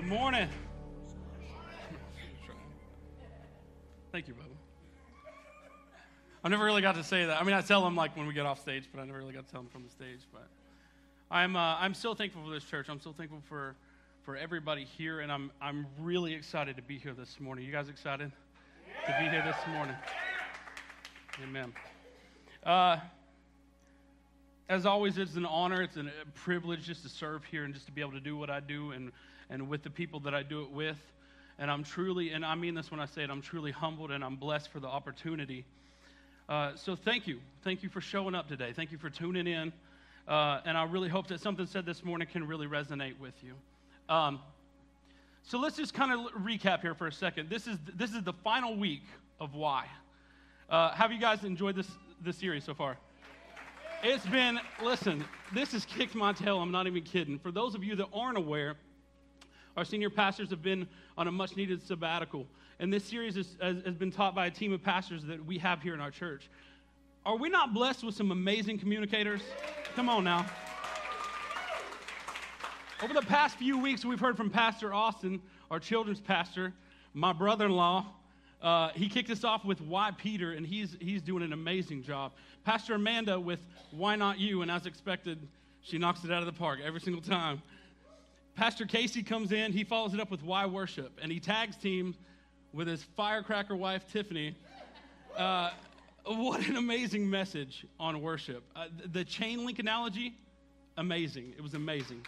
Good morning. Thank you, Bubba. I never really got to say that. I mean, I tell them like when we get off stage, but I never really got to tell them from the stage. But I'm, uh, I'm so thankful for this church. I'm so thankful for, for everybody here, and I'm, I'm really excited to be here this morning. You guys excited to be here this morning? Amen. Uh, as always, it's an honor, it's a privilege just to serve here and just to be able to do what I do and, and with the people that I do it with. And I'm truly, and I mean this when I say it, I'm truly humbled and I'm blessed for the opportunity. Uh, so thank you. Thank you for showing up today. Thank you for tuning in. Uh, and I really hope that something said this morning can really resonate with you. Um, so let's just kind of recap here for a second. This is, this is the final week of Why. Uh, have you guys enjoyed this, this series so far? It's been, listen, this has kicked my tail. I'm not even kidding. For those of you that aren't aware, our senior pastors have been on a much needed sabbatical. And this series is, has, has been taught by a team of pastors that we have here in our church. Are we not blessed with some amazing communicators? Come on now. Over the past few weeks, we've heard from Pastor Austin, our children's pastor, my brother in law, uh, he kicked us off with Why Peter, and he's, he's doing an amazing job. Pastor Amanda with Why Not You, and as expected, she knocks it out of the park every single time. Pastor Casey comes in, he follows it up with Why Worship, and he tags team with his firecracker wife, Tiffany. Uh, what an amazing message on worship. Uh, the chain link analogy, amazing. It was amazing.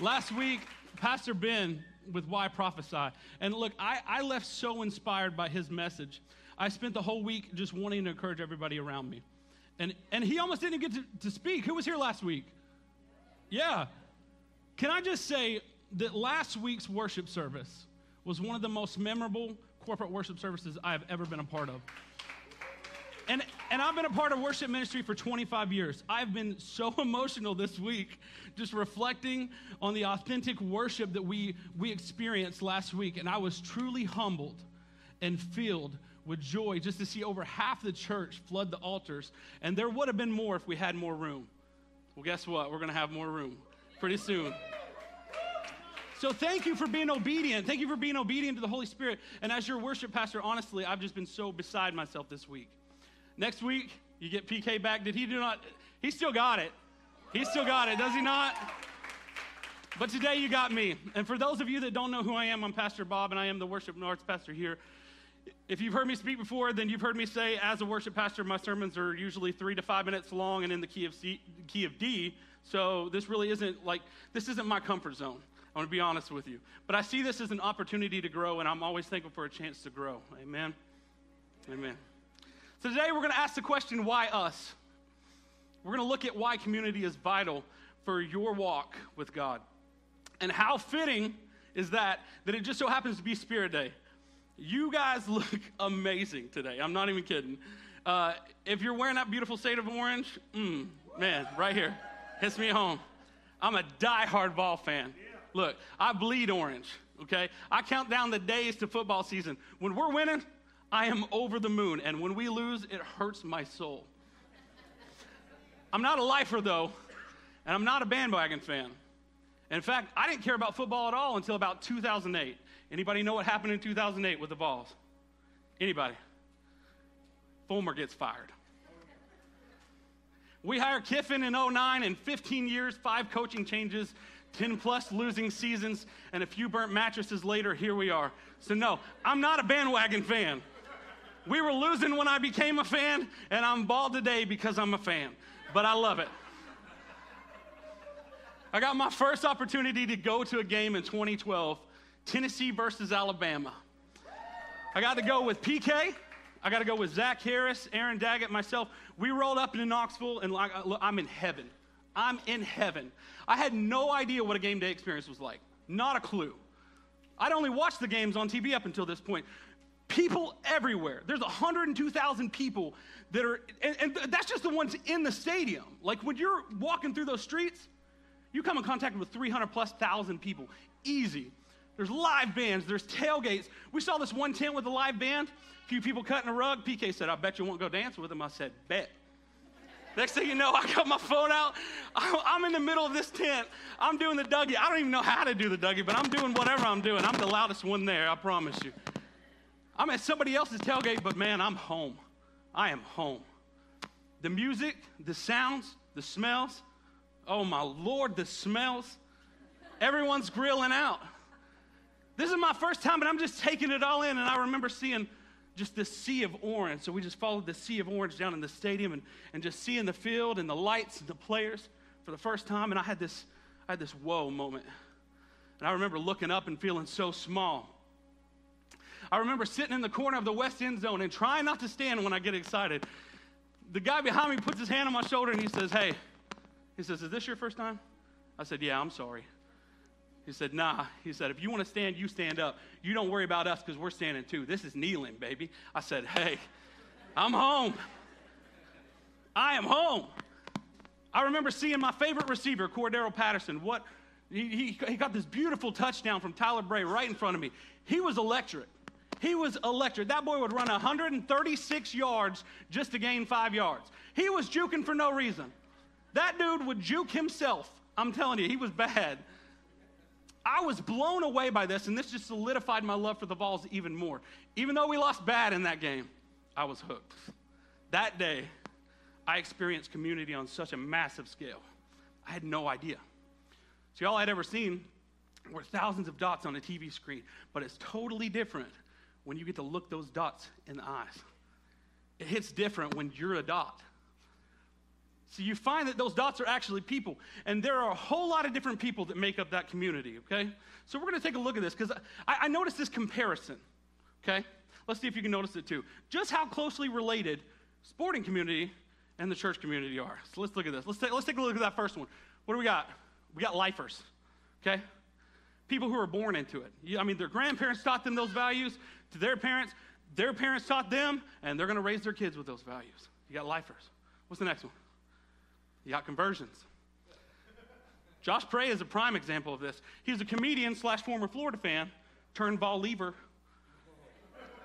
Last week, Pastor Ben with Why Prophesy. And look, I, I left so inspired by his message. I spent the whole week just wanting to encourage everybody around me. And, and he almost didn't get to, to speak. Who was here last week? Yeah. Can I just say that last week's worship service was one of the most memorable corporate worship services I have ever been a part of. And, and I've been a part of worship ministry for 25 years. I've been so emotional this week just reflecting on the authentic worship that we, we experienced last week. And I was truly humbled and filled with joy just to see over half the church flood the altars. And there would have been more if we had more room. Well, guess what? We're going to have more room pretty soon. So thank you for being obedient. Thank you for being obedient to the Holy Spirit. And as your worship pastor, honestly, I've just been so beside myself this week. Next week, you get PK back. Did he do not? He still got it. He still got it, does he not? But today you got me. And for those of you that don't know who I am, I'm Pastor Bob, and I am the worship and arts pastor here. If you've heard me speak before, then you've heard me say, as a worship pastor, my sermons are usually three to five minutes long and in the key of, C, key of D. So this really isn't like, this isn't my comfort zone. I want to be honest with you. But I see this as an opportunity to grow, and I'm always thankful for a chance to grow. Amen. Amen. So today we're going to ask the question why us? We're going to look at why community is vital for your walk with God. And how fitting is that that it just so happens to be Spirit Day. You guys look amazing today. I'm not even kidding. Uh, if you're wearing that beautiful shade of orange, mm, man, right here, hits me home. I'm a die-hard Vol fan. Look, I bleed orange, okay? I count down the days to football season. When we're winning, I am over the moon, and when we lose, it hurts my soul. I'm not a lifer, though, and I'm not a bandwagon fan. In fact, I didn't care about football at all until about 2008. Anybody know what happened in 2008 with the Vols? Anybody? Fulmer gets fired. We hired Kiffin in 09, and 15 years, five coaching changes, 10 plus losing seasons, and a few burnt mattresses later, here we are. So, no, I'm not a bandwagon fan. We were losing when I became a fan, and I'm bald today because I'm a fan. But I love it. I got my first opportunity to go to a game in 2012, Tennessee versus Alabama. I got to go with PK. I got to go with Zach Harris, Aaron Daggett, myself. We rolled up into Knoxville, and I'm in heaven. I'm in heaven. I had no idea what a game day experience was like. Not a clue. I'd only watched the games on TV up until this point people everywhere. There's 102,000 people that are, and, and, that's just the ones in the stadium. Like when you're walking through those streets, you come in contact with 300 plus thousand people. Easy. There's live bands, there's tailgates. We saw this one tent with a live band, a few people cutting a rug. PK said, I bet you won't go dance with them. I said, bet. Next thing you know, I got my phone out. I'm in the middle of this tent. I'm doing the Dougie. I don't even know how to do the Dougie, but I'm doing whatever I'm doing. I'm the loudest one there, I promise you. I'm at somebody else's tailgate, but man, I'm home. I am home. The music, the sounds, the smells. Oh my Lord, the smells. Everyone's grilling out. This is my first time, but I'm just taking it all in. And I remember seeing just this sea of orange. So we just followed the sea of orange down in the stadium and, and just seeing the field and the lights and the players for the first time. And I had this, I had this whoa moment. And I remember looking up and feeling so small. I remember sitting in the corner of the west end zone and trying not to stand when I get excited. The guy behind me puts his hand on my shoulder and he says, Hey, he says, Is this your first time? I said, Yeah, I'm sorry. He said, Nah. He said, If you want to stand, you stand up. You don't worry about us because we're standing too. This is Neyland, baby. I said, Hey, I'm home. I am home. I remember seeing my favorite receiver, Cordarrelle Patterson. What he, he, he got this beautiful touchdown from Tyler Bray right in front of me. He was electric. He was electric. That boy would run 136 yards just to gain five yards. He was juking for no reason. That dude would juke himself. I'm telling you, he was bad. I was blown away by this, and this just solidified my love for the Vols even more. Even though we lost bad in that game, I was hooked. That day, I experienced community on such a massive scale. I had no idea. See, all I'd ever seen were thousands of dots on a TV screen, but it's totally different when you get to look those dots in the eyes. It hits different when you're a dot. So you find that those dots are actually people, and there are a whole lot of different people that make up that community, okay? So we're gonna take a look at this because I, I noticed this comparison, okay? Let's see if you can notice it too. Just how closely related sporting community and the church community are. So let's look at this. Let's take, let's take a look at that first one. What do we got? We got lifers, okay? People who are born into it. I mean, their grandparents taught them those values to their parents, their parents taught them, and they're going to raise their kids with those values. You got lifers. What's the next one? You got conversions. Josh Pray is a prime example of this. He's a comedian slash former Florida fan turned ball lever.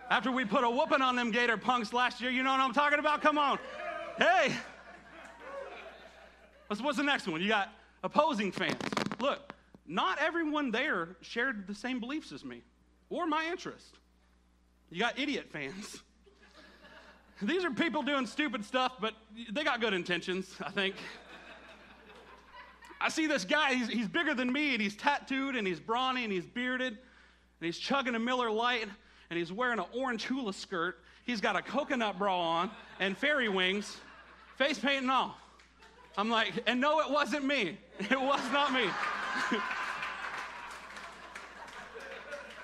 After we put a whooping on them Gator punks last year, you know what I'm talking about? Come on. Hey. What's the next one? You got opposing fans. Look, not everyone there shared the same beliefs as me or my interest. You got idiot fans. These are people doing stupid stuff, but they got good intentions, I think. I see this guy, he's, he's bigger than me, and he's tattooed, and he's brawny, and he's bearded, and he's chugging a Miller Lite, and he's wearing an orange hula skirt. He's got a coconut bra on, and fairy wings, face paint and all. I'm like, and no, it wasn't me. It was not me.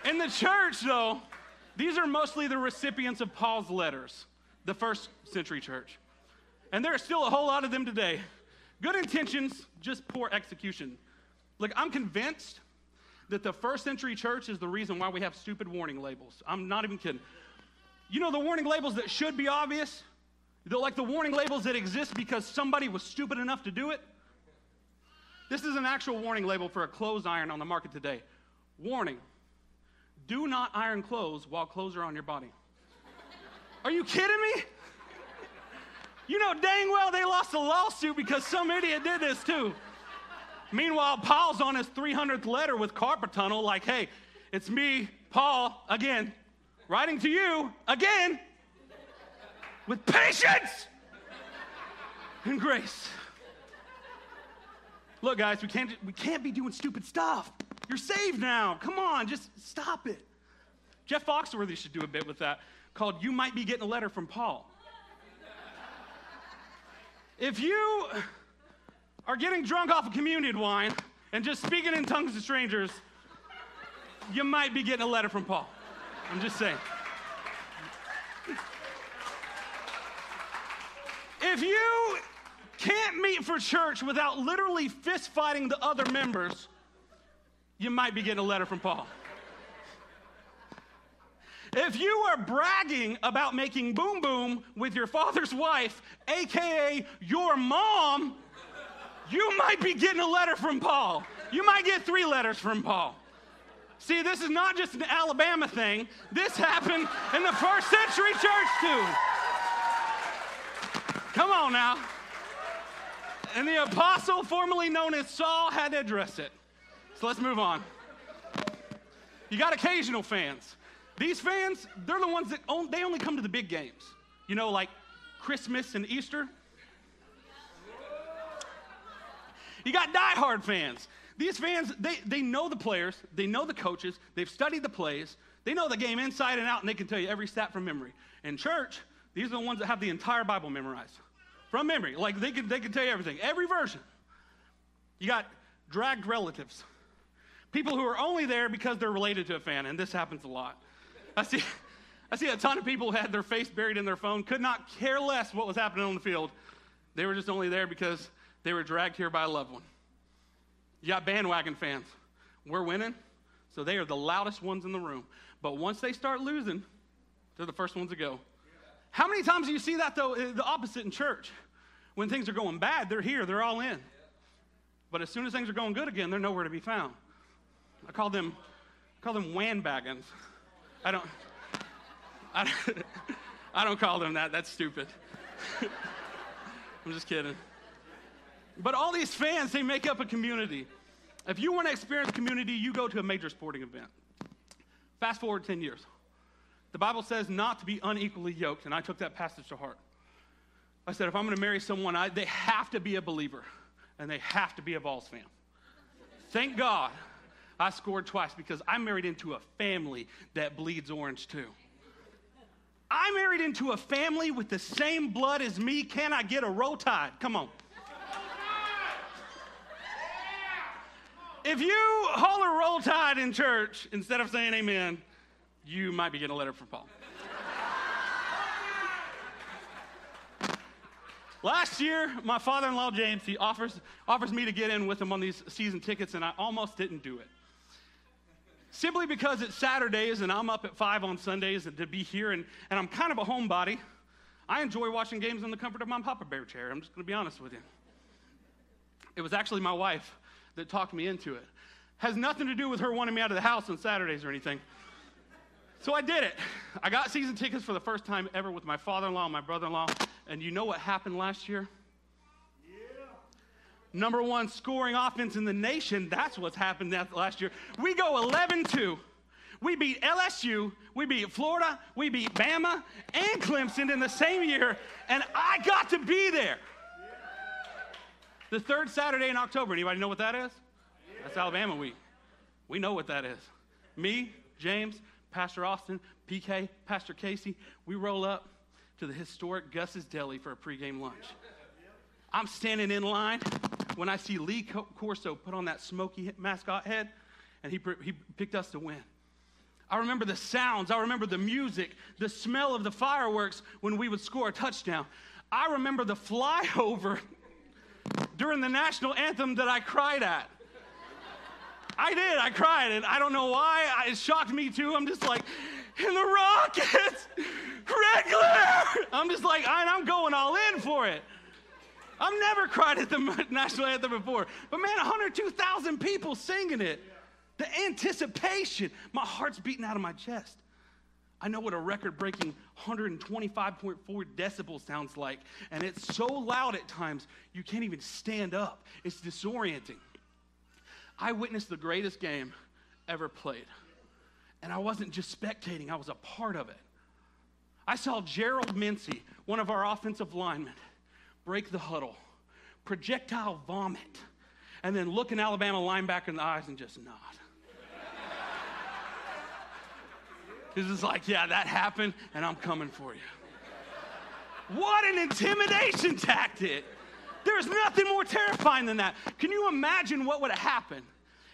In the church, though, these are mostly the recipients of Paul's letters, the first century church. And there are still a whole lot of them today. Good intentions, just poor execution. Look, I'm convinced that the first century church is the reason why we have stupid warning labels. I'm not even kidding. You know the warning labels that should be obvious? They're like the warning labels that exist because somebody was stupid enough to do it. This is an actual warning label for a clothes iron on the market today. Warning do not iron clothes while clothes are on your body. Are you kidding me? You know dang well they lost a lawsuit because some idiot did this too. Meanwhile, Paul's on his 300th letter with carpet tunnel, like, hey, it's me, Paul, again, writing to you again with patience and grace. Look, guys, we can't, we can't be doing stupid stuff. You're saved now. Come on, just stop it. Jeff Foxworthy should do a bit with that called You Might Be Getting a Letter from Paul. if you are getting drunk off of communion wine and just speaking in tongues to strangers, you might be getting a letter from Paul. I'm just saying. If you can't meet for church without literally fist fighting the other members, you might be getting a letter from Paul. If you are bragging about making boom boom with your father's wife, AKA your mom, you might be getting a letter from Paul. You might get three letters from Paul. See, this is not just an Alabama thing, this happened in the first century church too. Come on now. And the apostle, formerly known as Saul, had to address it. So let's move on. You got occasional fans. These fans, they're the ones that on, they only come to the big games. You know, like Christmas and Easter. You got diehard fans. These fans, they, they know the players, they know the coaches, they've studied the plays, they know the game inside and out, and they can tell you every stat from memory. In church, these are the ones that have the entire Bible memorized from memory. Like they can, they can tell you everything, every version. You got dragged relatives, people who are only there because they're related to a fan, and this happens a lot. I see, I see a ton of people had their face buried in their phone, could not care less what was happening on the field. They were just only there because they were dragged here by a loved one. You got bandwagon fans. We're winning, so they are the loudest ones in the room. But once they start losing, they're the first ones to go. How many times do you see that, though, the opposite in church? When things are going bad, they're here, they're all in. But as soon as things are going good again, they're nowhere to be found. I call them, I call them wandbagons. I don't, I don't, I don't call them that. That's stupid. I'm just kidding. But all these fans, they make up a community. If you want to experience community, you go to a major sporting event. Fast forward 10 years. The Bible says not to be unequally yoked, and I took that passage to heart. I said, if I'm going to marry someone, I, they have to be a believer, and they have to be a Vols fan. Thank God I scored twice because I married into a family that bleeds orange too. I married into a family with the same blood as me. Can I get a roll tide? Come on. If you holler roll tide in church instead of saying amen, you might be getting a letter from Paul. Last year, my father in law, James, he offers, offers me to get in with him on these season tickets, and I almost didn't do it. Simply because it's Saturdays and I'm up at 5 on Sundays and to be here, and, and I'm kind of a homebody. I enjoy watching games in the comfort of my Papa Bear chair. I'm just going to be honest with you. It was actually my wife that talked me into it. Has nothing to do with her wanting me out of the house on Saturdays or anything. So I did it. I got season tickets for the first time ever with my father in law and my brother in law. And you know what happened last year? Number one scoring offense in the nation. That's what's happened last year. We go 11 2. We beat LSU, we beat Florida, we beat Bama and Clemson in the same year, and I got to be there. The third Saturday in October. Anybody know what that is? That's Alabama week. We know what that is. Me, James, Pastor Austin, PK, Pastor Casey, we roll up to the historic Gus's Deli for a pregame lunch. I'm standing in line when I see Lee Corso put on that smoky mascot head, and he, he picked us to win. I remember the sounds. I remember the music, the smell of the fireworks when we would score a touchdown. I remember the flyover during the national anthem that I cried at. I did. I cried, and I don't know why. It shocked me too. I'm just like, in the Rockets, red glare. I'm just like, I'm going all in for it. I've never cried at the national anthem before, but man, 102,000 people singing it. The anticipation, my heart's beating out of my chest. I know what a record breaking 125.4 decibels sounds like, and it's so loud at times you can't even stand up. It's disorienting. I witnessed the greatest game ever played, and I wasn't just spectating, I was a part of it. I saw Gerald Mincey, one of our offensive linemen, break the huddle, projectile vomit, and then look an Alabama linebacker in the eyes and just nod. He's just like, yeah, that happened, and I'm coming for you. What an intimidation tactic. There's nothing more terrifying than that. Can you imagine what would have happened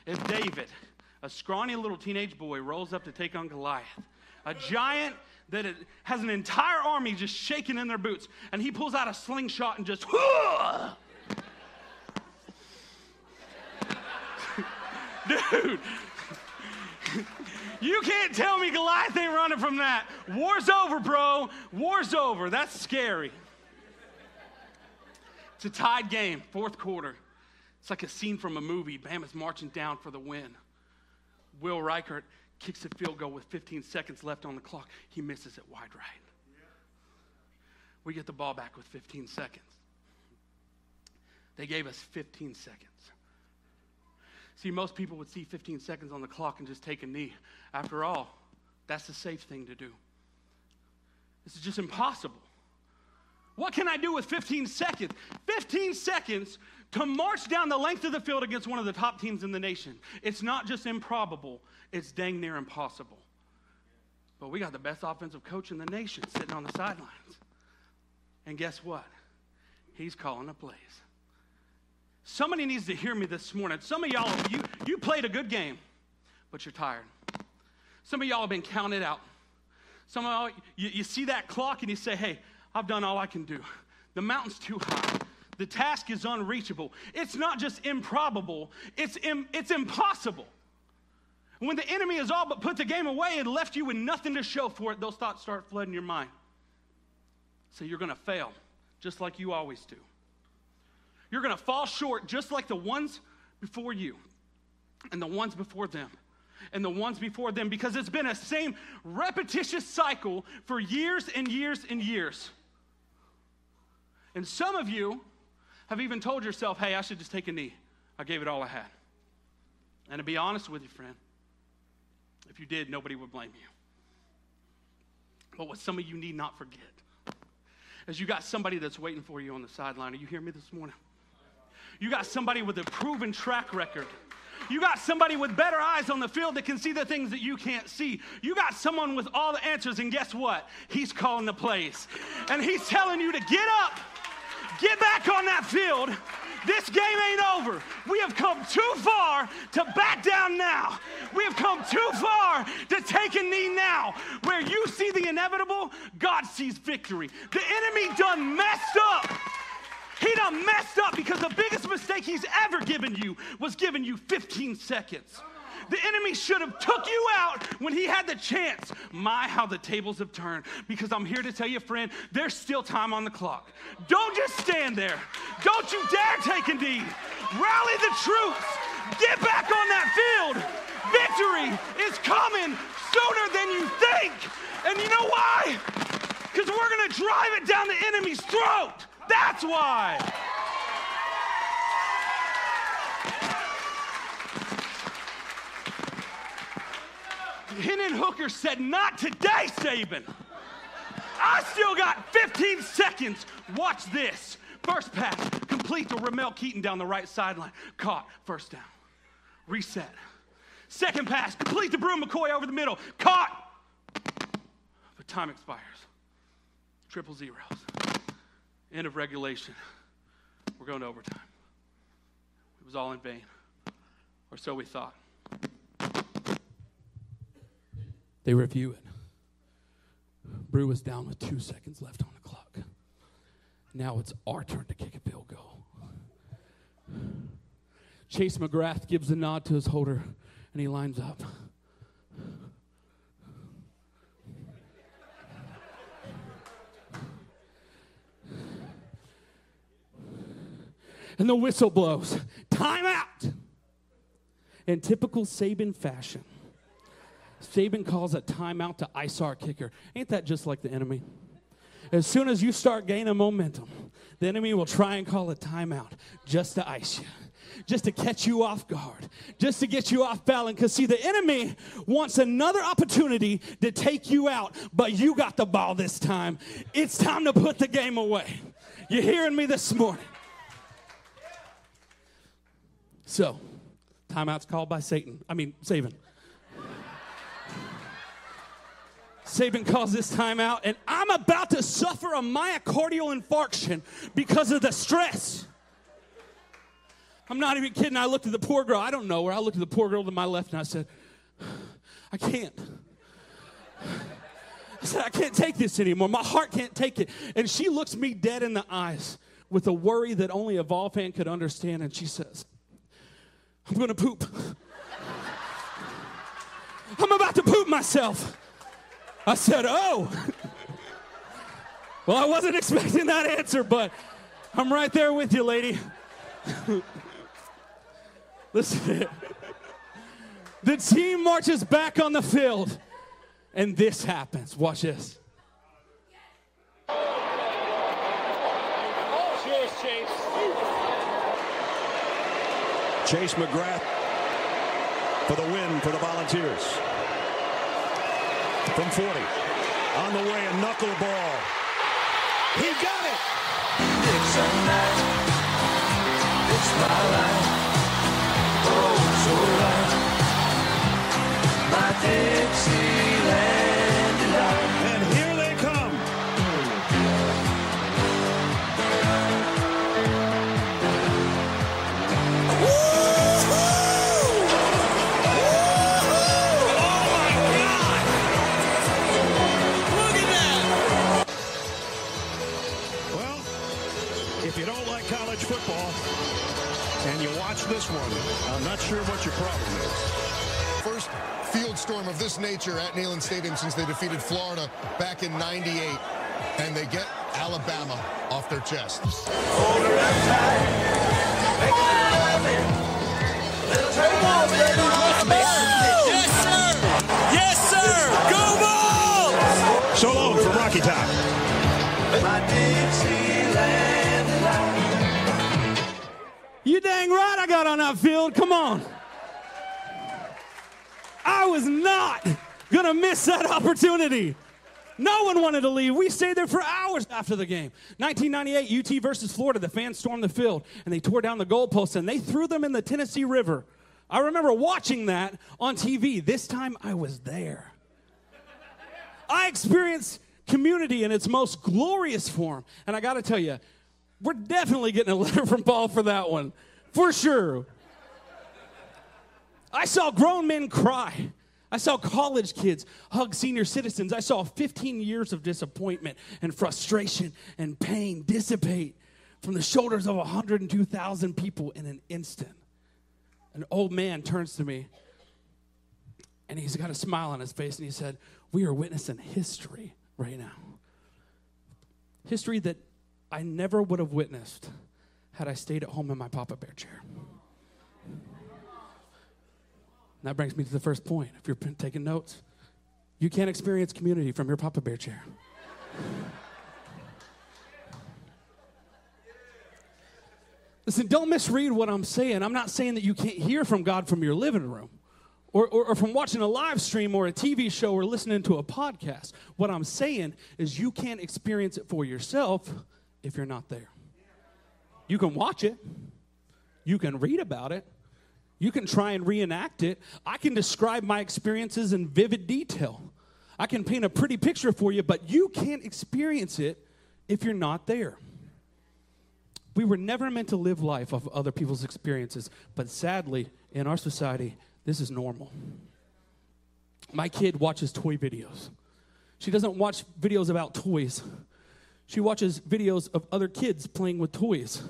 if David, a scrawny little teenage boy, rolls up to take on Goliath, a giant that has an entire army just shaking in their boots, and he pulls out a slingshot and just, dude. You can't tell me Goliath ain't running from that. War's over, bro. War's over. That's scary. It's a tied game, fourth quarter. It's like a scene from a movie. Bam Bama's marching down for the win. Will Reichard kicks a field goal with 15 seconds left on the clock. He misses it wide right. We get the ball back with 15 seconds. They gave us 15 seconds. See, most people would see 15 seconds on the clock and just take a knee. After all, that's the safe thing to do. This is just impossible. What can I do with 15 seconds? 15 seconds to march down the length of the field against one of the top teams in the nation. It's not just improbable, it's dang near impossible. But we got the best offensive coach in the nation sitting on the sidelines. And guess what? He's calling the plays. Somebody needs to hear me this morning. Some of y'all, you, you played a good game, but you're tired. Some of y'all have been counted out. Some of y'all, you, you see that clock and you say, hey, I've done all I can do. The mountain's too high. The task is unreachable. It's not just improbable, it's, Im- it's impossible. When the enemy has all but put the game away and left you with nothing to show for it, those thoughts start flooding your mind. So you're going to fail, just like you always do. You're going to fall short, just like the ones before you, and the ones before them, and the ones before them, because it's been a same repetitious cycle for years and years and years. And some of you have even told yourself, hey, I should just take a knee. I gave it all I had. And to be honest with you, friend, if you did, nobody would blame you. But what some of you need not forget is you got somebody that's waiting for you on the sideline. Are you hearing me this morning? You got somebody with a proven track record. You got somebody with better eyes on the field that can see the things that you can't see. You got someone with all the answers, and guess what? He's calling the plays. And he's telling you to get up Get back on that field. This game ain't over. We have come too far to back down now. We have come too far to take a knee now. Where you see the inevitable, God sees victory. The enemy done messed up. He done messed up because the biggest mistake he's ever given you was giving you 15 seconds. The enemy should have took you out when he had the chance. My, how the tables have turned. Because I'm here to tell you, friend, there's still time on the clock. Don't just stand there. Don't you dare take a knee. Rally the troops. Get back on that field. Victory is coming sooner than you think. And you know why? Because we're going to drive it down the enemy's throat. That's why. Hendon Hooker said, Not today, Saban. I still got 15 seconds. Watch this. First pass, complete to Ramel Keyton down the right sideline. Caught, first down. Reset. Second pass, complete to Bru McCoy over the middle. Caught. But time expires. Triple zeros. End of regulation. We're going to overtime. It was all in vain. Or so we thought. They review it. Bru was down with two seconds left on the clock. Now it's our turn to kick a field goal. Chase McGrath gives a nod to his holder and he lines up. And the whistle blows. Time out! In typical Saban fashion, Saban calls a timeout to ice our kicker. Ain't that just like the enemy? As soon as you start gaining momentum, the enemy will try and call a timeout just to ice you, just to catch you off guard, just to get you off balance. Because, see, the enemy wants another opportunity to take you out, but you got the ball this time. It's time to put the game away. You hearing me this morning? So, timeout's called by Satan. I mean, Saban. Saban calls this timeout, and I'm about to suffer a myocardial infarction because of the stress. I'm not even kidding. I looked at the poor girl. I don't know where. I looked at the poor girl to my left and I said, I can't. I said, I can't take this anymore. My heart can't take it. And she looks me dead in the eyes with a worry that only a Vol fan could understand. And she says, I'm going to poop. I'm about to poop myself. I said, Oh. well, I wasn't expecting that answer, but I'm right there with you, lady. Listen, the team marches back on the field, and this happens. Watch this. Cheers, Chase. Chase McGrath for the win for the Volunteers. From 40. On the way, a knuckleball. He got it! It's a night. It's my life. Oh. My Dixieland football and you watch this one, I'm not sure what your problem is. First field storm of this nature at Neyland Stadium since they defeated Florida back in 98. And they get Alabama off their chest. Yes, dang right I got on that field. Come on. I was not going to miss that opportunity. No one wanted to leave. We stayed there for hours after the game. 1998, UT versus Florida. The fans stormed the field and they tore down the goalposts and they threw them in the Tennessee River. I remember watching that on TV. This time I was there. I experienced community in its most glorious form. And I got to tell you, we're definitely getting a letter from Paul for that one, for sure. I saw grown men cry. I saw college kids hug senior citizens. I saw 15 years of disappointment and frustration and pain dissipate from the shoulders of 102,000 people in an instant. An old man turns to me and he's got a smile on his face and he said, We are witnessing history right now. History that I never would have witnessed had I stayed at home in my Papa Bear chair. And that brings me to the first point. If you're taking notes, you can't experience community from your Papa Bear chair. Listen, don't misread what I'm saying. I'm not saying that you can't hear from God from your living room or, or, or from watching a live stream or a TV show or listening to a podcast. What I'm saying is you can't experience it for yourself if you're not there. You can watch it, you can read about it, you can try and reenact it. I can describe my experiences in vivid detail. I can paint a pretty picture for you, but you can't experience it if you're not there. We were never meant to live life off of other people's experiences, but sadly, in our society, this is normal. My kid watches toy videos. She doesn't watch videos about toys. She watches videos of other kids playing with toys.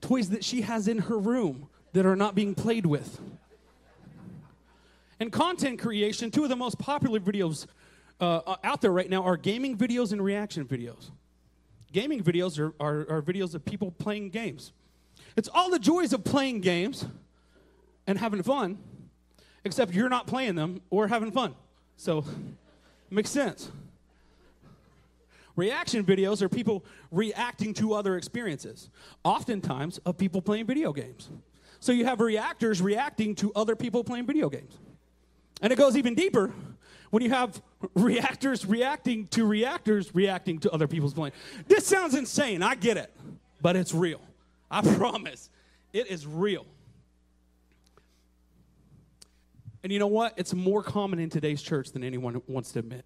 Toys that she has in her room that are not being played with. And content creation, two of the most popular videos uh, out there right now are gaming videos and reaction videos. Gaming videos are, are, are videos of people playing games. It's all the joys of playing games and having fun, except you're not playing them or having fun. So, makes sense. Reaction videos are people reacting to other experiences, oftentimes of people playing video games. So you have reactors reacting to other people playing video games. And it goes even deeper when you have reactors reacting to reactors reacting to other people's playing. This sounds insane, I get it, but it's real. I promise. It is real. And you know what? It's more common in today's church than anyone wants to admit.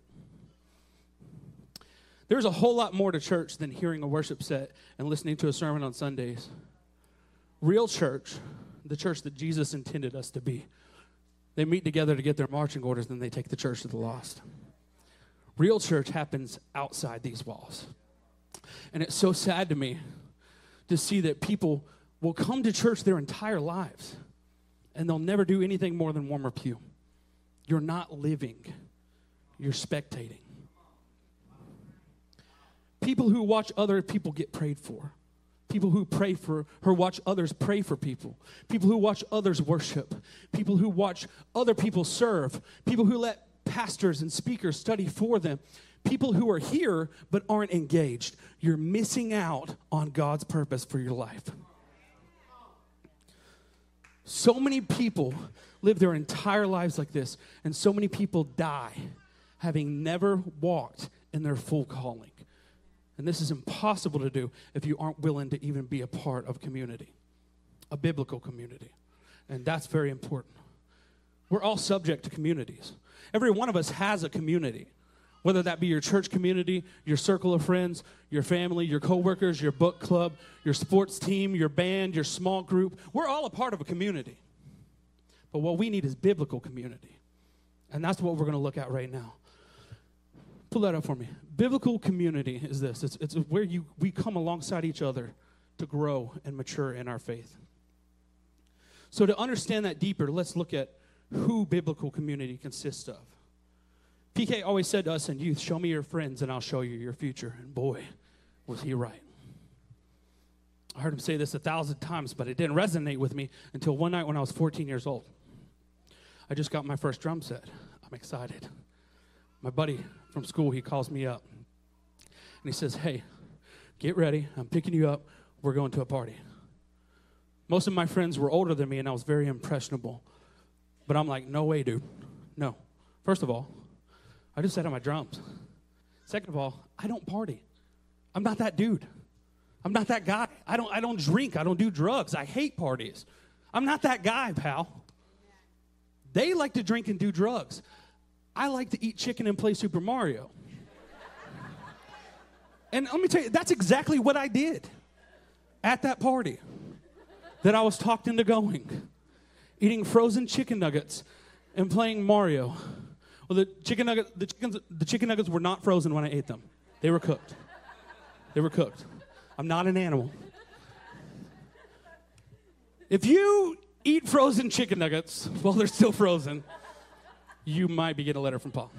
There's a whole lot more to church than hearing a worship set and listening to a sermon on Sundays. Real church, the church that Jesus intended us to be, they meet together to get their marching orders, then they take the church to the lost. Real church happens outside these walls. And it's so sad to me to see that people will come to church their entire lives and they'll never do anything more than warm a pew. You're not living, you're spectating. People who watch other people get prayed for. People who pray for, her watch others pray for people. People who watch others worship. People who watch other people serve. People who let pastors and speakers study for them. People who are here but aren't engaged. You're missing out on God's purpose for your life. So many people live their entire lives like this, and so many people die having never walked in their full calling. And this is impossible to do if you aren't willing to even be a part of community, a biblical community. And that's very important. We're all subject to communities. Every one of us has a community, whether that be your church community, your circle of friends, your family, your coworkers, your book club, your sports team, your band, your small group. We're all a part of a community. But what we need is biblical community. And that's what we're going to look at right now. Pull that up for me. Biblical community is this it's, it's where you, we come alongside each other to grow and mature in our faith. So, to understand that deeper, let's look at who biblical community consists of. PK always said to us in youth, Show me your friends and I'll show you your future. And boy, was he right. I heard him say this a thousand times, but it didn't resonate with me until one night when I was 14 years old. I just got my first drum set. I'm excited. My buddy from school, he calls me up and he says, Hey, get ready. I'm picking you up. We're going to a party. Most of my friends were older than me and I was very impressionable. But I'm like, No way, dude. No. First of all, I just sat on my drums. Second of all, I don't party. I'm not that dude. I'm not that guy. I don't, I don't drink. I don't do drugs. I hate parties. I'm not that guy, pal. They like to drink and do drugs. I like to eat chicken and play Super Mario. and let me tell you, that's exactly what I did at that party that I was talked into going. Eating frozen chicken nuggets and playing Mario. Well, the chicken nuggets, the chickens, the chicken nuggets were not frozen when I ate them. They were cooked. They were cooked. I'm not an animal. If you eat frozen chicken nuggets while they're still frozen, you might be getting a letter from Paul.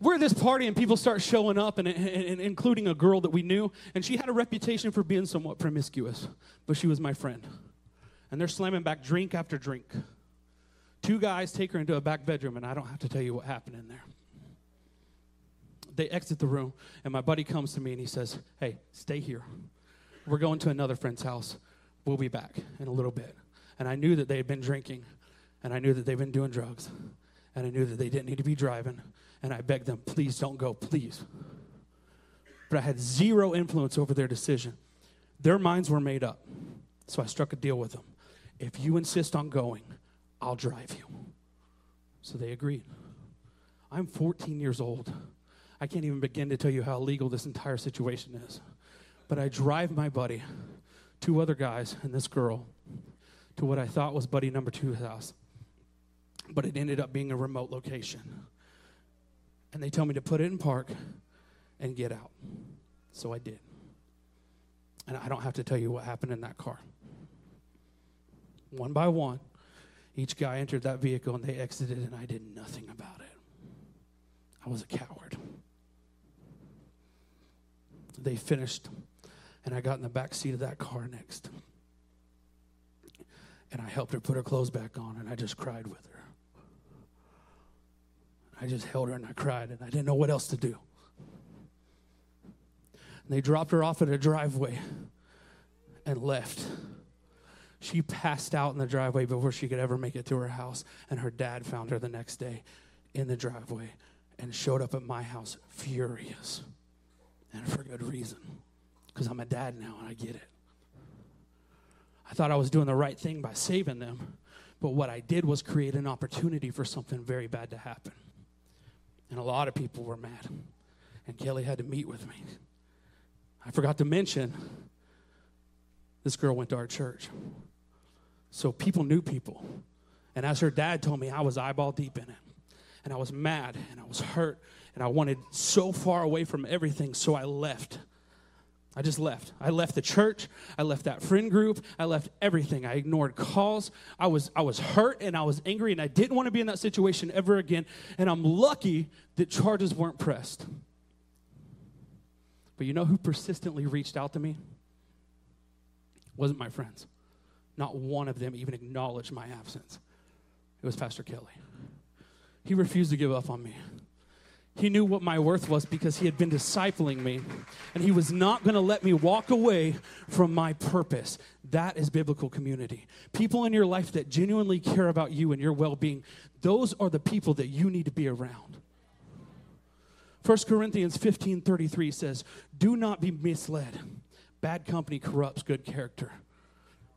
We're at this party and people start showing up, and, and, and, including a girl that we knew, and she had a reputation for being somewhat promiscuous, but she was my friend. And they're slamming back drink after drink. Two guys take her into a back bedroom, and I don't have to tell you what happened in there. They exit the room, and my buddy comes to me and he says, Hey, stay here. We're going to another friend's house. We'll be back in a little bit. And I knew that they had been drinking, and I knew that they'd been doing drugs, and I knew that they didn't need to be driving. And I begged them, please don't go, please. But I had zero influence over their decision. Their minds were made up. So I struck a deal with them. If you insist on going, I'll drive you. So they agreed. I'm 14 years old. I can't even begin to tell you how illegal this entire situation is. But I drive my buddy, two other guys, and this girl to what I thought was buddy number two's house. But it ended up being a remote location. And they told me to put it in park and get out. So I did. And I don't have to tell you what happened in that car. One by one, each guy entered that vehicle and they exited, and I did nothing about it. I was a coward. They finished, and I got in the back seat of that car next. And I helped her put her clothes back on, and I just cried with her. I just held her and I cried, and I didn't know what else to do. And they dropped her off at a driveway and left. She passed out in the driveway before she could ever make it to her house, and her dad found her the next day in the driveway and showed up at my house furious. And for good reason, because I'm a dad now and I get it. I thought I was doing the right thing by saving them, but what I did was create an opportunity for something very bad to happen. And a lot of people were mad. And Kelly had to meet with me. I forgot to mention this girl went to our church. So people knew people. And as her dad told me, I was eyeball deep in it. And I was mad and I was hurt and I wanted so far away from everything, so I left. I just left. I left the church. I left that friend group. I left everything. I ignored calls. I was I was hurt and I was angry and I didn't want to be in that situation ever again. And I'm lucky that charges weren't pressed. But you know who persistently reached out to me? Wasn't my friends. Not one of them even acknowledged my absence. It was Pastor Kelly. He refused to give up on me. He knew what my worth was because he had been discipling me, and he was not going to let me walk away from my purpose. That is biblical community. People in your life that genuinely care about you and your well being, those are the people that you need to be around. 1 Corinthians 15 33 says, Do not be misled. Bad company corrupts good character.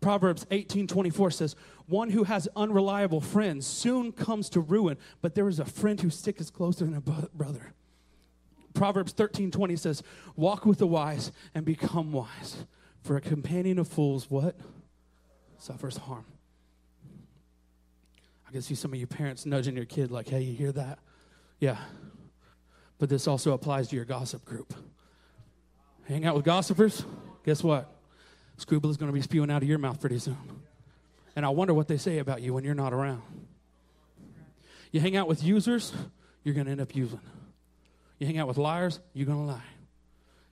Proverbs 18 24 says, One who has unreliable friends soon comes to ruin, but there is a friend who sticks closer than a brother. Proverbs 13 20 says, Walk with the wise and become wise, for a companion of fools, what? Suffers harm. I can see some of you parents nudging your kid, like, Hey, you hear that? Yeah. But this also applies to your gossip group. Hang out with gossipers, guess what? Scribble is going to be spewing out of your mouth pretty soon. And I wonder what they say about you when you're not around. You hang out with users, you're going to end up using. You hang out with liars, you're going to lie.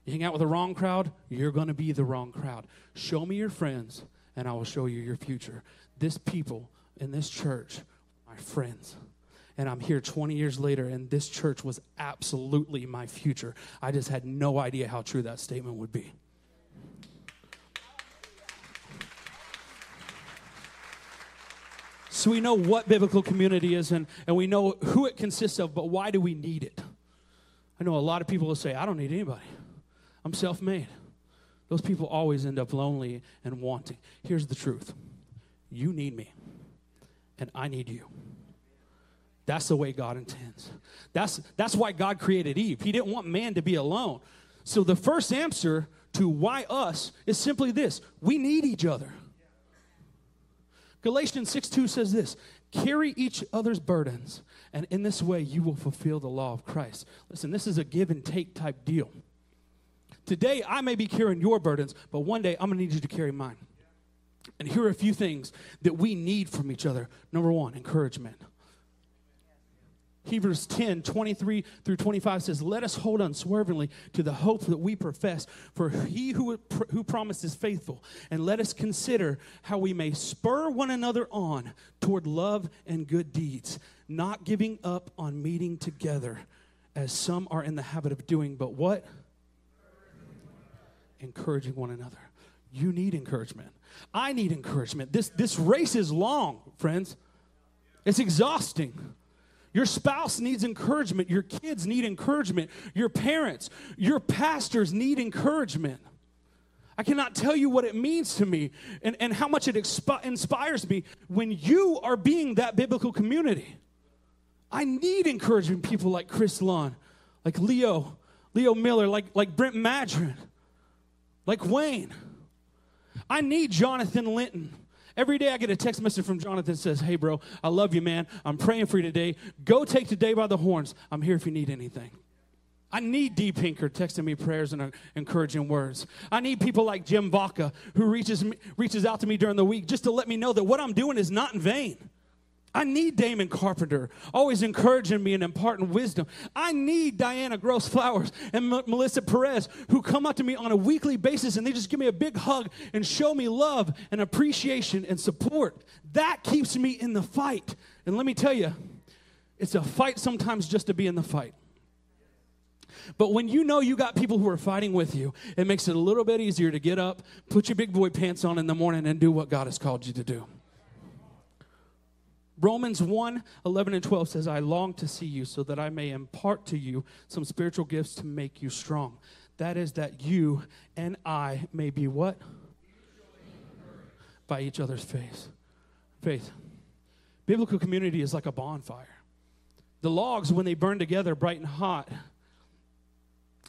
You hang out with the wrong crowd, you're going to be the wrong crowd. Show me your friends, and I will show you your future. This people in this church, my friends. And I'm here 20 years later, and this church was absolutely my future. I just had no idea how true that statement would be. So we know what biblical community is and, and we know who it consists of, but why do we need it? I know a lot of people will say, I don't need anybody. I'm self made. Those people always end up lonely and wanting. Here's the truth you need me, and I need you. That's the way God intends. That's, that's why God created Eve. He didn't want man to be alone. So the first answer to why us is simply this we need each other. Galatians 6 2 says this carry each other's burdens, and in this way you will fulfill the law of Christ. Listen, this is a give and take type deal. Today, I may be carrying your burdens, but one day I'm gonna need you to carry mine. And here are a few things that we need from each other. Number one, encouragement. Hebrews 10 23 through 25 says, Let us hold unswervingly to the hope that we profess, for he who, who promised is faithful. And let us consider how we may spur one another on toward love and good deeds, not giving up on meeting together, as some are in the habit of doing, but what? Encouraging one another. You need encouragement. I need encouragement. This, this race is long, friends, it's exhausting. Your spouse needs encouragement. Your kids need encouragement. Your parents, your pastors need encouragement. I cannot tell you what it means to me and, and how much it expi- inspires me when you are being that biblical community. I need encouraging people like Chris Lawn, like Leo, Leo Miller, like, like Brent Madron, like Wayne. I need Jonathan Linton. Every day I get a text message from Jonathan says, Hey, bro, I love you, man. I'm praying for you today. Go take today by the horns. I'm here if you need anything. I need Dee Pinker texting me prayers and uh, encouraging words. I need people like Jim Vaca who reaches, me, reaches out to me during the week just to let me know that what I'm doing is not in vain. I need Damon Carpenter always encouraging me and imparting wisdom. I need Diana Gross Flowers and M- Melissa Perez who come up to me on a weekly basis and they just give me a big hug and show me love and appreciation and support. That keeps me in the fight. And let me tell you, it's a fight sometimes just to be in the fight. But when you know you got people who are fighting with you, it makes it a little bit easier to get up, put your big boy pants on in the morning, and do what God has called you to do. Romans 1 11 and 12 says, I long to see you so that I may impart to you some spiritual gifts to make you strong. That is, that you and I may be what? By each other's faith. Faith. Biblical community is like a bonfire. The logs, when they burn together, bright and hot.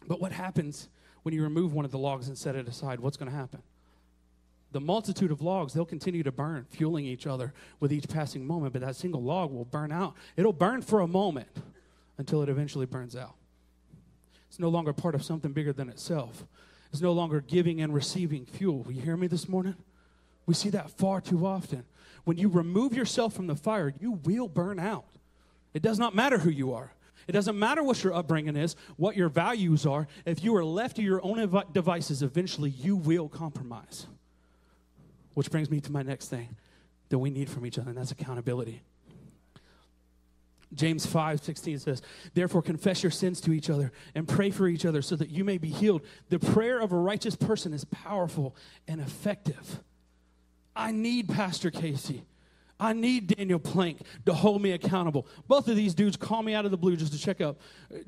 But what happens when you remove one of the logs and set it aside? What's going to happen? The multitude of logs, they'll continue to burn, fueling each other with each passing moment, but that single log will burn out. It'll burn for a moment until it eventually burns out. It's no longer part of something bigger than itself. It's no longer giving and receiving fuel. Will you hear me this morning? We see that far too often. When you remove yourself from the fire, you will burn out. It does not matter who you are. It doesn't matter what your upbringing is, what your values are. If you are left to your own devices, eventually you will compromise. Which brings me to my next thing that we need from each other, and that's accountability. James 5 16 says, Therefore, confess your sins to each other and pray for each other so that you may be healed. The prayer of a righteous person is powerful and effective. I need Pastor Casey. I need Daniel Plank to hold me accountable. Both of these dudes call me out of the blue just to check up.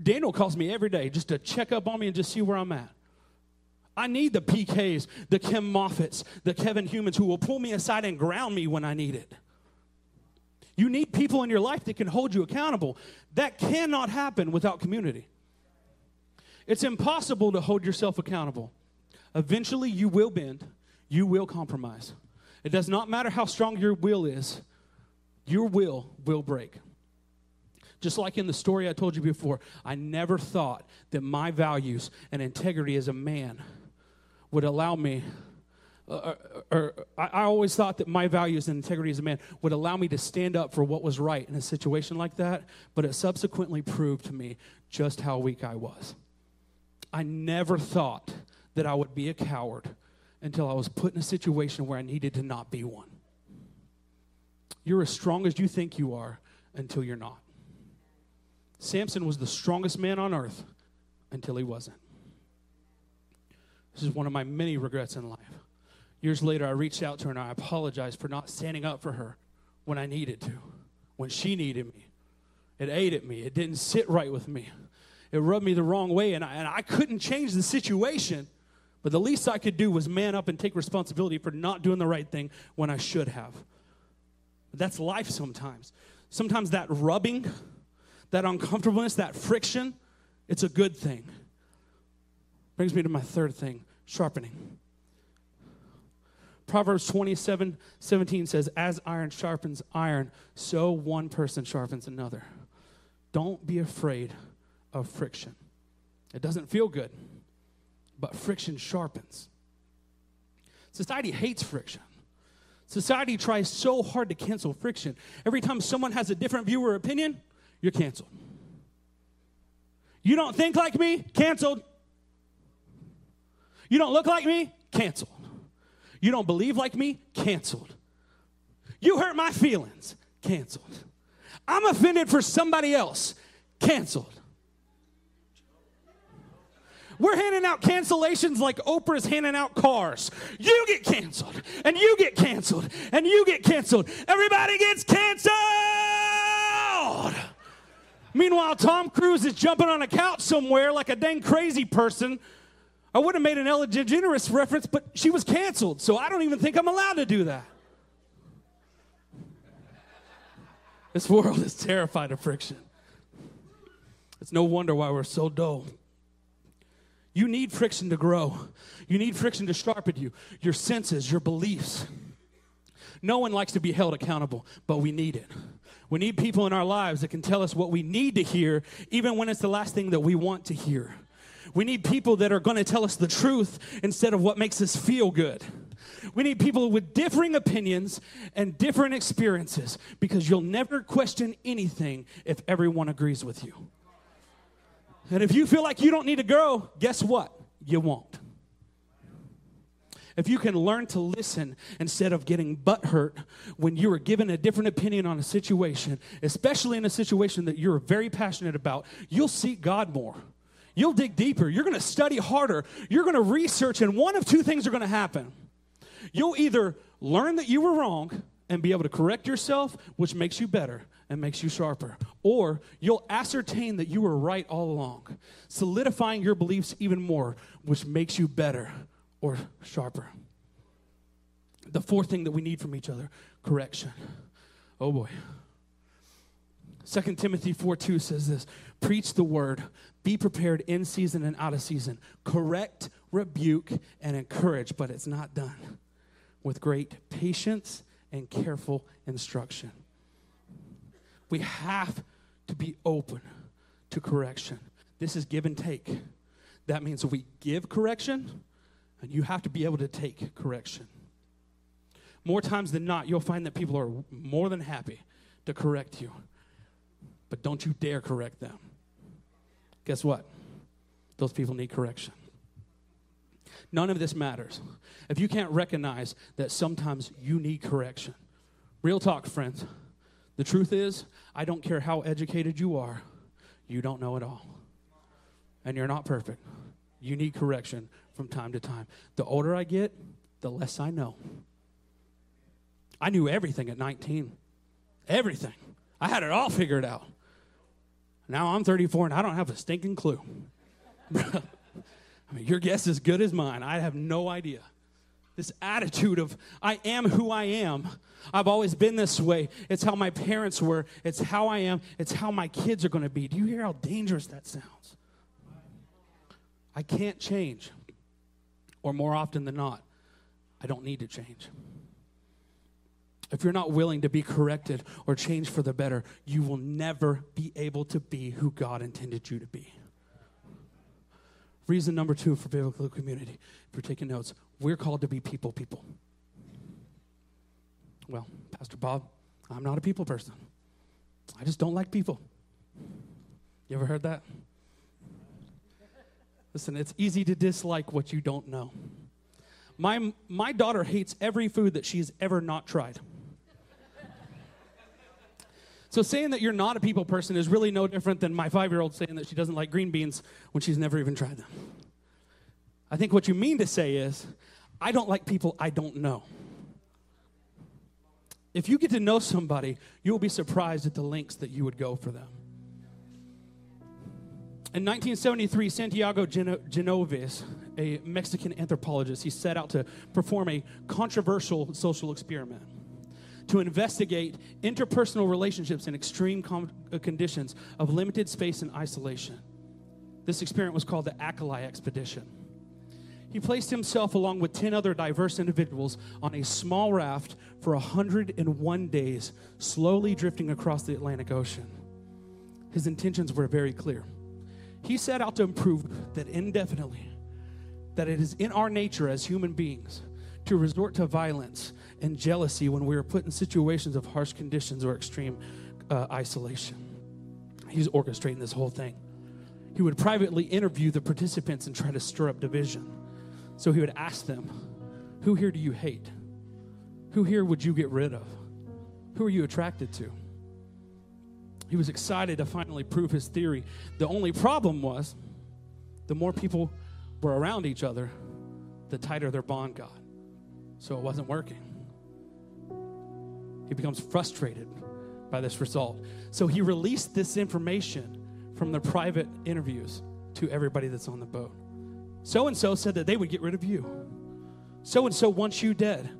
Daniel calls me every day just to check up on me and just see where I'm at. I need the PKs, the Kim Moffats, the Kevin Humans who will pull me aside and ground me when I need it. You need people in your life that can hold you accountable. That cannot happen without community. It's impossible to hold yourself accountable. Eventually, you will bend, you will compromise. It does not matter how strong your will is, your will will break. Just like in the story I told you before, I never thought that my values and integrity as a man would allow me, uh, or, uh, or I, I always thought that my values and integrity as a man would allow me to stand up for what was right in a situation like that, but it subsequently proved to me just how weak I was. I never thought that I would be a coward until I was put in a situation where I needed to not be one. You're as strong as you think you are until you're not. Samson was the strongest man on earth until he wasn't. This is one of my many regrets in life. Years later, I reached out to her and I apologized for not standing up for her when I needed to, when she needed me. It ate at me, it didn't sit right with me. It rubbed me the wrong way, and I, and I couldn't change the situation. But the least I could do was man up and take responsibility for not doing the right thing when I should have. That's life sometimes. Sometimes that rubbing, that uncomfortableness, that friction, it's a good thing. Brings me to my third thing sharpening. Proverbs 27 17 says, As iron sharpens iron, so one person sharpens another. Don't be afraid of friction. It doesn't feel good but friction sharpens. Society hates friction. Society tries so hard to cancel friction. Every time someone has a different view or opinion, you're canceled. You don't think like me? Canceled. You don't look like me? Canceled. You don't believe like me? Canceled. You hurt my feelings? Canceled. I'm offended for somebody else? Canceled. We're handing out cancellations like Oprah's handing out cars. You get canceled, and you get canceled, and you get canceled. Everybody gets canceled. Meanwhile, Tom Cruise is jumping on a couch somewhere like a dang crazy person. I would have made an Ellen DeGeneres reference, but she was canceled, so I don't even think I'm allowed to do that. This world is terrified of friction. It's no wonder why we're so dull. You need friction to grow. You need friction to sharpen you, your senses, your beliefs. No one likes to be held accountable, but we need it. We need people in our lives that can tell us what we need to hear, even when it's the last thing that we want to hear. We need people that are going to tell us the truth instead of what makes us feel good. We need people with differing opinions and different experiences because you'll never question anything if everyone agrees with you. And if you feel like you don't need to grow, guess what? You won't. If you can learn to listen instead of getting butthurt when you are given a different opinion on a situation, especially in a situation that you're very passionate about, you'll seek God more. You'll dig deeper. You're going to study harder. You're going to research, and one of two things are going to happen. You'll either learn that you were wrong and be able to correct yourself, which makes you better, and makes you sharper. Or you'll ascertain that you were right all along, solidifying your beliefs even more, which makes you better or sharper. The fourth thing that we need from each other correction. Oh boy. 2 Timothy 4 2 says this Preach the word, be prepared in season and out of season, correct, rebuke, and encourage, but it's not done with great patience and careful instruction. We have to be open to correction. This is give and take. That means we give correction, and you have to be able to take correction. More times than not, you'll find that people are more than happy to correct you. But don't you dare correct them. Guess what? Those people need correction. None of this matters if you can't recognize that sometimes you need correction. Real talk, friends. The truth is, I don't care how educated you are, you don't know it all. And you're not perfect. You need correction from time to time. The older I get, the less I know. I knew everything at 19. Everything. I had it all figured out. Now I'm 34 and I don't have a stinking clue. I mean, your guess is good as mine. I have no idea. This attitude of, I am who I am. I've always been this way. It's how my parents were. It's how I am. It's how my kids are going to be. Do you hear how dangerous that sounds? I can't change. Or more often than not, I don't need to change. If you're not willing to be corrected or change for the better, you will never be able to be who God intended you to be. Reason number two for biblical community, if you're taking notes, we're called to be people people. Well, Pastor Bob, I'm not a people person. I just don't like people. You ever heard that? Listen, it's easy to dislike what you don't know. My, my daughter hates every food that she's ever not tried. So saying that you're not a people person is really no different than my five year old saying that she doesn't like green beans when she's never even tried them. I think what you mean to say is, I don't like people I don't know. If you get to know somebody, you'll be surprised at the lengths that you would go for them. In 1973, Santiago Geno- a Mexican anthropologist, he set out to perform a controversial social experiment to investigate interpersonal relationships in extreme com- uh, conditions of limited space and isolation. This experiment was called the Acali Expedition. He placed himself along with 10 other diverse individuals on a small raft for 101 days, slowly drifting across the Atlantic Ocean. His intentions were very clear. He set out to prove that indefinitely, that it is in our nature as human beings to resort to violence and jealousy when we are put in situations of harsh conditions or extreme uh, isolation. He's orchestrating this whole thing. He would privately interview the participants and try to stir up division. So he would ask them, Who here do you hate? Who here would you get rid of? Who are you attracted to? He was excited to finally prove his theory. The only problem was the more people were around each other, the tighter their bond got. So it wasn't working. He becomes frustrated by this result. So he released this information from the private interviews to everybody that's on the boat. So and so said that they would get rid of you. So and so wants you dead.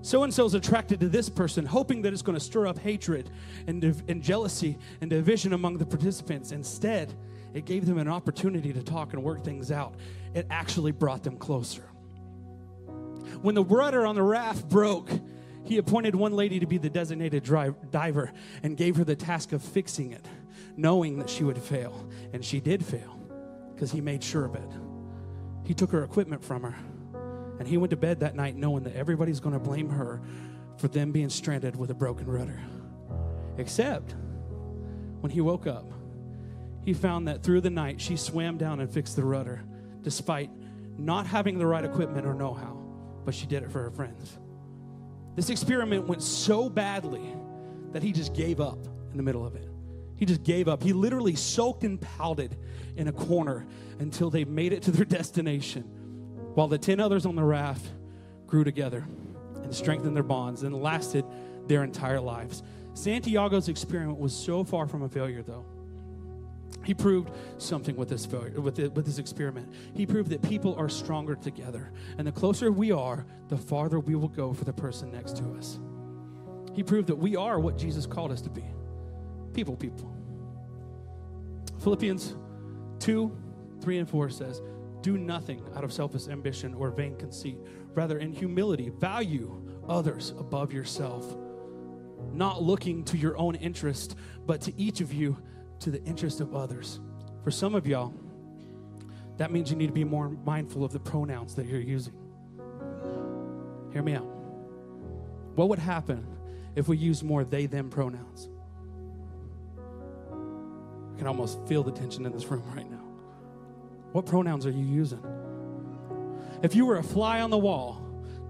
So and so is attracted to this person, hoping that it's going to stir up hatred and, and jealousy and division among the participants. Instead, it gave them an opportunity to talk and work things out. It actually brought them closer. When the rudder on the raft broke, he appointed one lady to be the designated diver and gave her the task of fixing it, knowing that she would fail. And she did fail because he made sure of it. He took her equipment from her and he went to bed that night knowing that everybody's going to blame her for them being stranded with a broken rudder. Except when he woke up, he found that through the night she swam down and fixed the rudder despite not having the right equipment or know how, but she did it for her friends. This experiment went so badly that he just gave up in the middle of it. He just gave up. He literally soaked and pouted in a corner until they made it to their destination, while the 10 others on the raft grew together and strengthened their bonds and lasted their entire lives. Santiago's experiment was so far from a failure, though. He proved something with this failure, with, it, with this experiment. He proved that people are stronger together. And the closer we are, the farther we will go for the person next to us. He proved that we are what Jesus called us to be people, people. Philippians 2 3 and 4 says, Do nothing out of selfish ambition or vain conceit. Rather, in humility, value others above yourself, not looking to your own interest, but to each of you to the interest of others. For some of y'all, that means you need to be more mindful of the pronouns that you're using. Hear me out. What would happen if we use more they them pronouns? I can almost feel the tension in this room right now. What pronouns are you using? If you were a fly on the wall,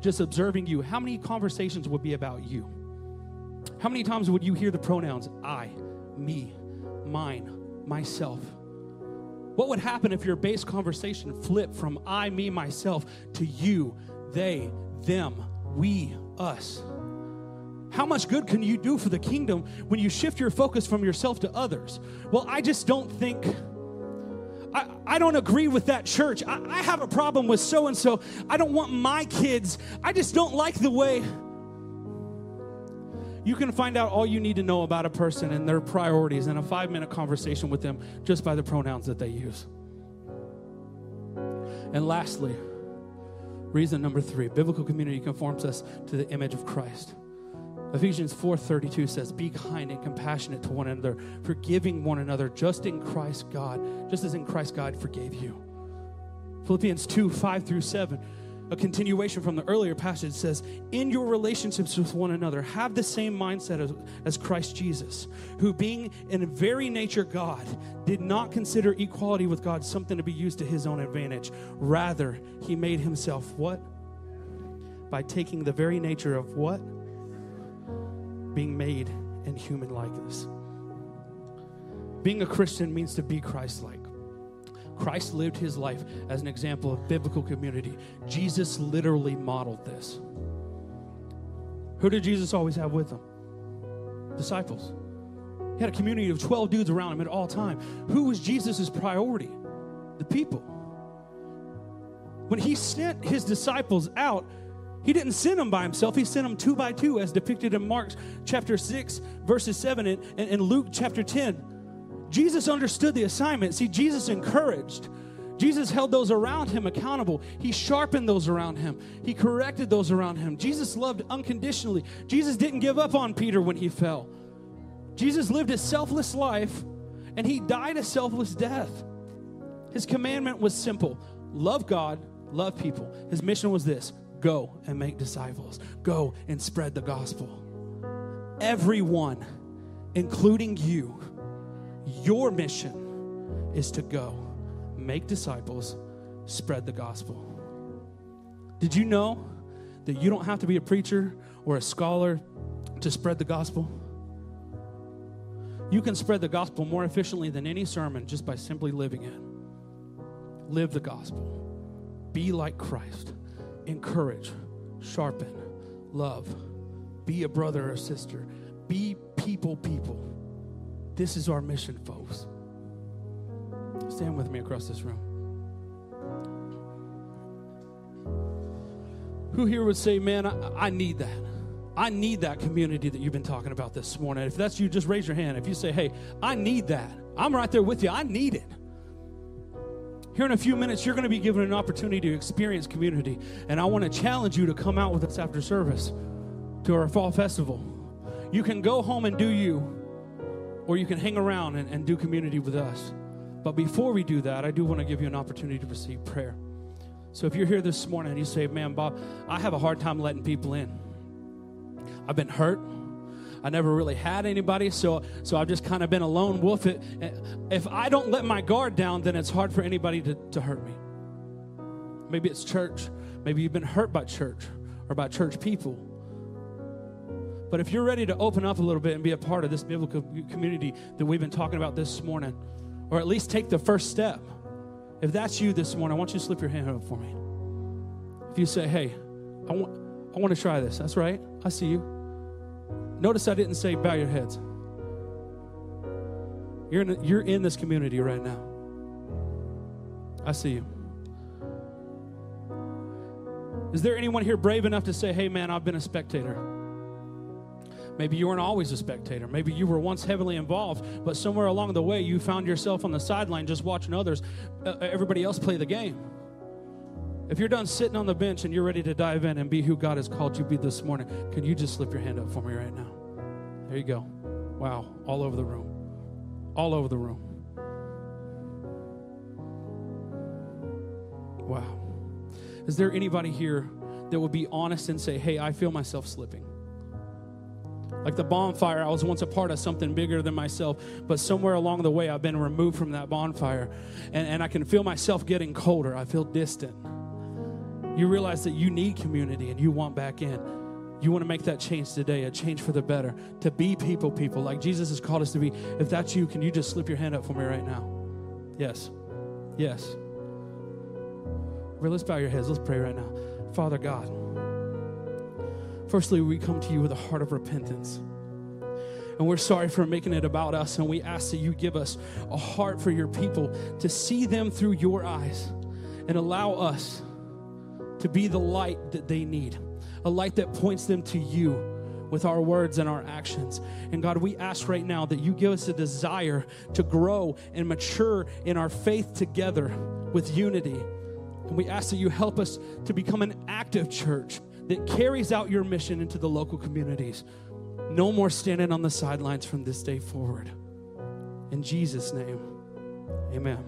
just observing you, how many conversations would be about you? How many times would you hear the pronouns I, me, mine, myself? What would happen if your base conversation flipped from I, me, myself to you, they, them, we, us? How much good can you do for the kingdom when you shift your focus from yourself to others? Well, I just don't think. I, I don't agree with that church. I, I have a problem with so and so. I don't want my kids. I just don't like the way. You can find out all you need to know about a person and their priorities in a five minute conversation with them just by the pronouns that they use. And lastly, reason number three biblical community conforms us to the image of Christ. Ephesians 4:32 says, "Be kind and compassionate to one another, forgiving one another, just in Christ God, just as in Christ God forgave you." Philippians 2, 5 through 7, a continuation from the earlier passage says, In your relationships with one another, have the same mindset as, as Christ Jesus, who being in very nature God, did not consider equality with God something to be used to his own advantage. Rather, he made himself what? By taking the very nature of what? being made in human likeness. Being a Christian means to be Christ like. Christ lived his life as an example of biblical community. Jesus literally modeled this. Who did Jesus always have with him? Disciples. He had a community of 12 dudes around him at all time. Who was Jesus' priority? The people. When he sent his disciples out, he didn't send them by himself, he sent them two by two, as depicted in Mark chapter 6, verses 7, and, and, Luke chapter 10. Jesus understood the assignment. See, Jesus encouraged. Jesus held those around him accountable. He sharpened those around him. He corrected those around him. Jesus loved unconditionally. Jesus didn't give up on Peter when he fell. Jesus lived a selfless life and he died a selfless death. His commandment was simple love God, love people. His mission was this Go and make disciples. Go and spread the gospel. Everyone, including you, your mission is to go, make disciples, spread the gospel. Did you know that you don't have to be a preacher or a scholar to spread the gospel? You can spread the gospel more efficiently than any sermon just by simply living it. Live the gospel. Be like Christ encourage, sharpen, love, be a brother or sister, be people, people. This is our mission, folks. Stand with me across this room. Who here would say, Man, I, I need that? I need that community that you've been talking about this morning. If that's you, just raise your hand. If you say, Hey, I need that, I'm right there with you. I need it. Here in a few minutes, you're going to be given an opportunity to experience community. And I want to challenge you to come out with us after service to our fall festival. You can go home and do you, or you can hang around and, and do community with us. But before we do that, I do want to give you an opportunity to receive prayer. So if you're here this morning and you say, Man, Bob, I have a hard time letting people in, I've been hurt. I never really had anybody, so so I've just kind of been a lone wolf. If I don't let my guard down, then it's hard for anybody to, to hurt me. Maybe it's church. Maybe you've been hurt by church or by church people. But if you're ready to open up a little bit and be a part of this biblical community that we've been talking about this morning, or at least take the first step, if that's you this morning, I want you to slip your hand up for me. If you say, hey, I want, I want to try this, that's right. I see you. Notice I didn't say bow your heads. You're in, you're in this community right now. I see you. Is there anyone here brave enough to say, hey, man, I've been a spectator? Maybe you weren't always a spectator. Maybe you were once heavily involved, but somewhere along the way you found yourself on the sideline just watching others, uh, everybody else play the game. If you're done sitting on the bench and you're ready to dive in and be who God has called you to be this morning, can you just slip your hand up for me right now? There you go. Wow, all over the room. All over the room. Wow. Is there anybody here that would be honest and say, hey, I feel myself slipping? Like the bonfire, I was once a part of something bigger than myself, but somewhere along the way, I've been removed from that bonfire. And, and I can feel myself getting colder. I feel distant you realize that you need community and you want back in, you want to make that change today, a change for the better, to be people, people, like Jesus has called us to be. If that's you, can you just slip your hand up for me right now? Yes. Yes. Let's bow your heads. Let's pray right now. Father God, firstly, we come to you with a heart of repentance. And we're sorry for making it about us. And we ask that you give us a heart for your people to see them through your eyes and allow us to be the light that they need, a light that points them to you with our words and our actions. And God, we ask right now that you give us a desire to grow and mature in our faith together with unity. And we ask that you help us to become an active church that carries out your mission into the local communities. No more standing on the sidelines from this day forward. In Jesus' name, amen.